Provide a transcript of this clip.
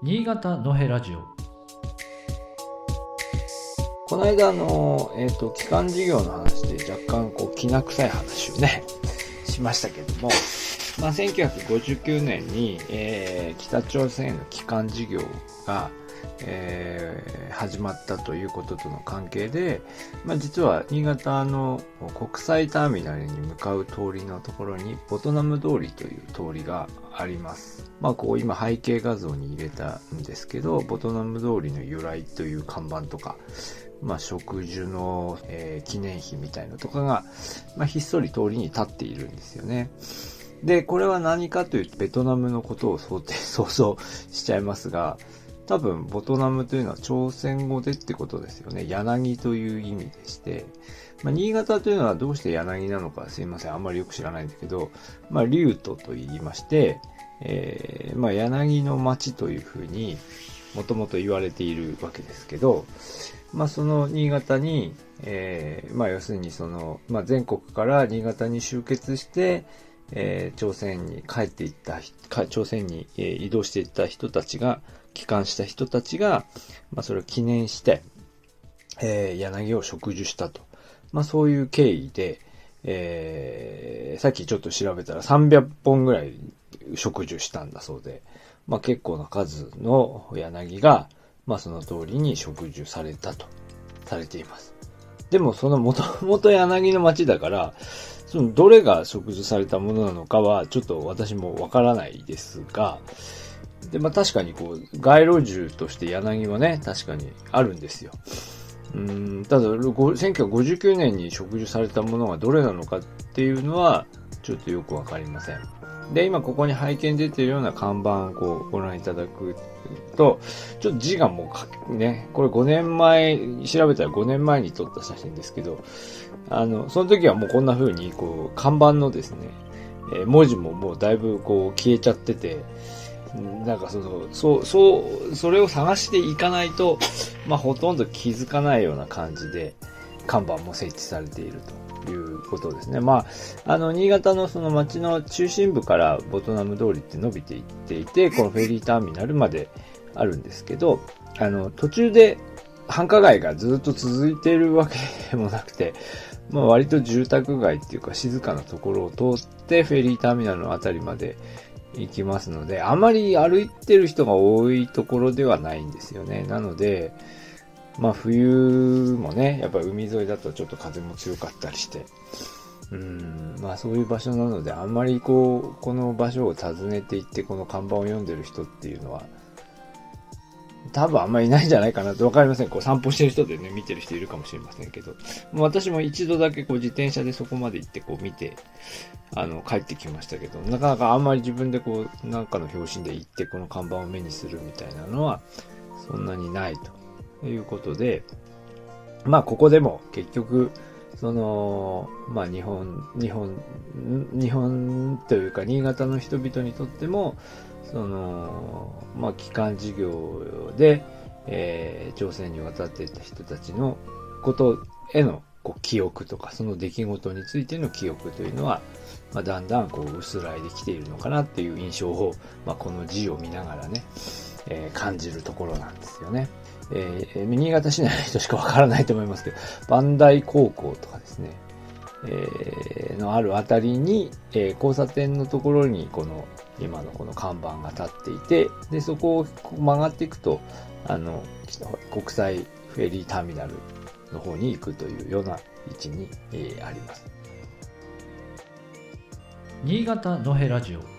新潟のへラジオ。この間あの、えっ、と、機関事業の話で若干こう、きな臭い話をね、しましたけども、まあ、1959年に、えー北朝鮮の機関事業が、えー始まったということとの関係で、まあ、実は新潟の国際ターミナルに向かう通りのところにボトナム通りという通りがあります。まあこう今背景画像に入れたんですけど、ボトナム通りの由来という看板とか、まあ植樹の、えー記念碑みたいのとかが、まあひっそり通りに立っているんですよね。で、これは何かというと、ベトナムのことを想定、想像しちゃいますが、多分、ボトナムというのは朝鮮語でってことですよね。柳という意味でして、まあ、新潟というのはどうして柳なのかすいません。あんまりよく知らないんだけど、まあ、竜都と言いまして、えーまあ、柳の町というふうにもともと言われているわけですけど、まあ、その新潟に、えーまあ、要するにその、まあ、全国から新潟に集結して、えー朝鮮に帰っていった、朝鮮に、えー移動していった人たちが、帰還した人たちが、まあ、それを記念して、えー柳を植樹したと。まあ、そういう経緯で、えーさっきちょっと調べたら300本ぐらい植樹したんだそうで、まあ、結構な数の柳が、まあ、その通りに植樹されたと、されています。でも、その元々柳の町だから、そのどれが植樹されたものなのかは、ちょっと私もわからないですが、で、まあ確かにこう、街路樹として柳はね、確かにあるんですよ。うん、ただ、1959年に植樹されたものがどれなのかっていうのは、ちょっとよくわかりません。で、今ここに背景に出てるような看板をこうご覧いただくと、ちょっと字がもうね、これ5年前、調べたら5年前に撮った写真ですけど、あの、その時はもうこんな風に、こう、看板のですね、え文字ももうだいぶこう消えちゃってて、なんかその、そう、そう、それを探していかないと、まあほとんど気づかないような感じで、看板も設置されているということですね。まあ、あの、新潟のその町の中心部からボトナム通りって伸びていっていて、このフェリーターミナルまであるんですけど、あの、途中で繁華街がずっと続いているわけでもなくて、まあ割と住宅街っていうか静かなところを通ってフェリーターミナルのあたりまで行きますので、あまり歩いてる人が多いところではないんですよね。なので、まあ冬もね、やっぱり海沿いだとちょっと風も強かったりして、うん、まあそういう場所なので、あんまりこう、この場所を訪ねていって、この看板を読んでる人っていうのは、多分あんまりいないんじゃないかなとわかりません。こう散歩してる人でね、見てる人いるかもしれませんけど。も私も一度だけこう自転車でそこまで行ってこう見て、あの、帰ってきましたけど、なかなかあんまり自分でこう、なんかの表紙で行ってこの看板を目にするみたいなのは、そんなにないとということで、まあここでも結局、その、まあ日本、日本、日本というか新潟の人々にとっても、その、まあ機関事業で、えー朝鮮に渡っていた人たちのことへのこう記憶とか、その出来事についての記憶というのは、まあ、だんだんこう薄らいできているのかなっていう印象を、まあ、この字を見ながらね、えー感じるところなんですよね。えー新潟市内の人しかわからないと思いますけど、磐梯高校とかですね、えーのあるあたりに、えー交差点のところにこの今のこの看板が立っていて、で、そこを曲がっていくと、あの、国際フェリーターミナルの方に行くというような位置に、えーあります。新潟のへラジオ